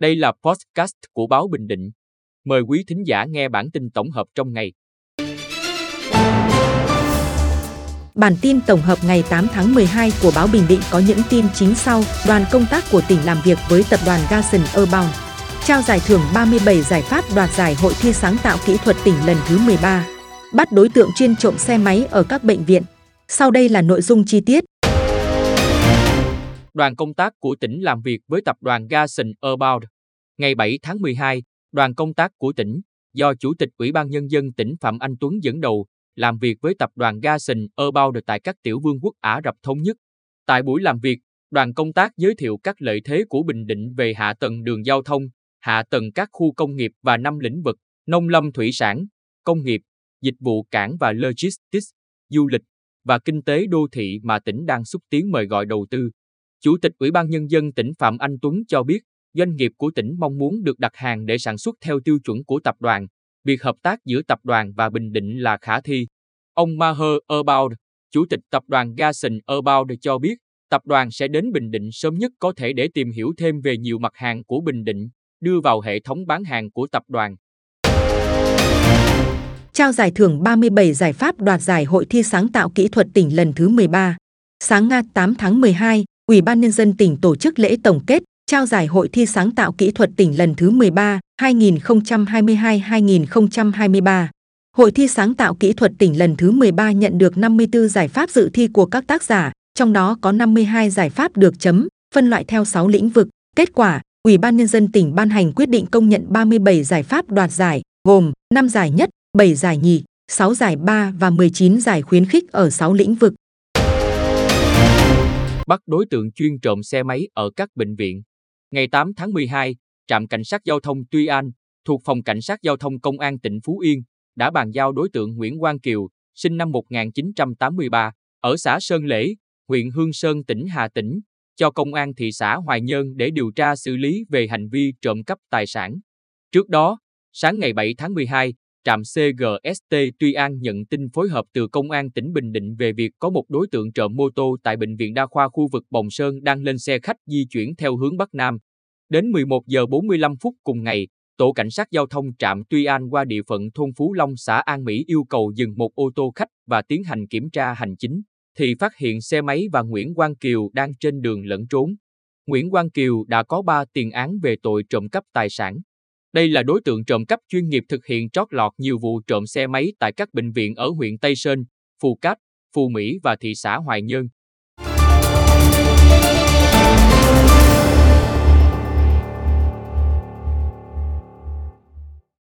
Đây là podcast của báo Bình Định. Mời quý thính giả nghe bản tin tổng hợp trong ngày. Bản tin tổng hợp ngày 8 tháng 12 của báo Bình Định có những tin chính sau. Đoàn công tác của tỉnh làm việc với tập đoàn Gason Urban. Trao giải thưởng 37 giải pháp đoạt giải Hội thi sáng tạo kỹ thuật tỉnh lần thứ 13. Bắt đối tượng chuyên trộm xe máy ở các bệnh viện. Sau đây là nội dung chi tiết. Đoàn công tác của tỉnh làm việc với tập đoàn Gasin Urban. Ngày 7 tháng 12, đoàn công tác của tỉnh, do Chủ tịch Ủy ban Nhân dân tỉnh Phạm Anh Tuấn dẫn đầu, làm việc với tập đoàn Gasin Urban tại các tiểu vương quốc Ả Rập Thống Nhất. Tại buổi làm việc, đoàn công tác giới thiệu các lợi thế của Bình Định về hạ tầng đường giao thông, hạ tầng các khu công nghiệp và năm lĩnh vực, nông lâm thủy sản, công nghiệp, dịch vụ cảng và logistics, du lịch và kinh tế đô thị mà tỉnh đang xúc tiến mời gọi đầu tư. Chủ tịch Ủy ban Nhân dân tỉnh Phạm Anh Tuấn cho biết, doanh nghiệp của tỉnh mong muốn được đặt hàng để sản xuất theo tiêu chuẩn của tập đoàn. Việc hợp tác giữa tập đoàn và Bình Định là khả thi. Ông Maher Erbaud, Chủ tịch tập đoàn Gason Erbaud cho biết, tập đoàn sẽ đến Bình Định sớm nhất có thể để tìm hiểu thêm về nhiều mặt hàng của Bình Định, đưa vào hệ thống bán hàng của tập đoàn. Trao giải thưởng 37 giải pháp đoạt giải Hội thi sáng tạo kỹ thuật tỉnh lần thứ 13. Sáng Nga 8 tháng 12, Ủy ban Nhân dân tỉnh tổ chức lễ tổng kết, trao giải Hội thi sáng tạo kỹ thuật tỉnh lần thứ 13, 2022-2023. Hội thi sáng tạo kỹ thuật tỉnh lần thứ 13 nhận được 54 giải pháp dự thi của các tác giả, trong đó có 52 giải pháp được chấm, phân loại theo 6 lĩnh vực. Kết quả, Ủy ban Nhân dân tỉnh ban hành quyết định công nhận 37 giải pháp đoạt giải, gồm 5 giải nhất, 7 giải nhì, 6 giải ba và 19 giải khuyến khích ở 6 lĩnh vực. Bắt đối tượng chuyên trộm xe máy ở các bệnh viện. Ngày 8 tháng 12, trạm cảnh sát giao thông Tuy An, thuộc phòng cảnh sát giao thông công an tỉnh Phú Yên, đã bàn giao đối tượng Nguyễn Quang Kiều, sinh năm 1983, ở xã Sơn Lễ, huyện Hương Sơn, tỉnh Hà Tĩnh, cho công an thị xã Hoài Nhơn để điều tra xử lý về hành vi trộm cắp tài sản. Trước đó, sáng ngày 7 tháng 12, trạm CGST Tuy An nhận tin phối hợp từ Công an tỉnh Bình Định về việc có một đối tượng trộm mô tô tại Bệnh viện Đa khoa khu vực Bồng Sơn đang lên xe khách di chuyển theo hướng Bắc Nam. Đến 11 giờ 45 phút cùng ngày, Tổ cảnh sát giao thông trạm Tuy An qua địa phận thôn Phú Long xã An Mỹ yêu cầu dừng một ô tô khách và tiến hành kiểm tra hành chính, thì phát hiện xe máy và Nguyễn Quang Kiều đang trên đường lẫn trốn. Nguyễn Quang Kiều đã có 3 tiền án về tội trộm cắp tài sản. Đây là đối tượng trộm cắp chuyên nghiệp thực hiện trót lọt nhiều vụ trộm xe máy tại các bệnh viện ở huyện Tây Sơn, Phù Cát, Phù Mỹ và thị xã Hoài Nhơn.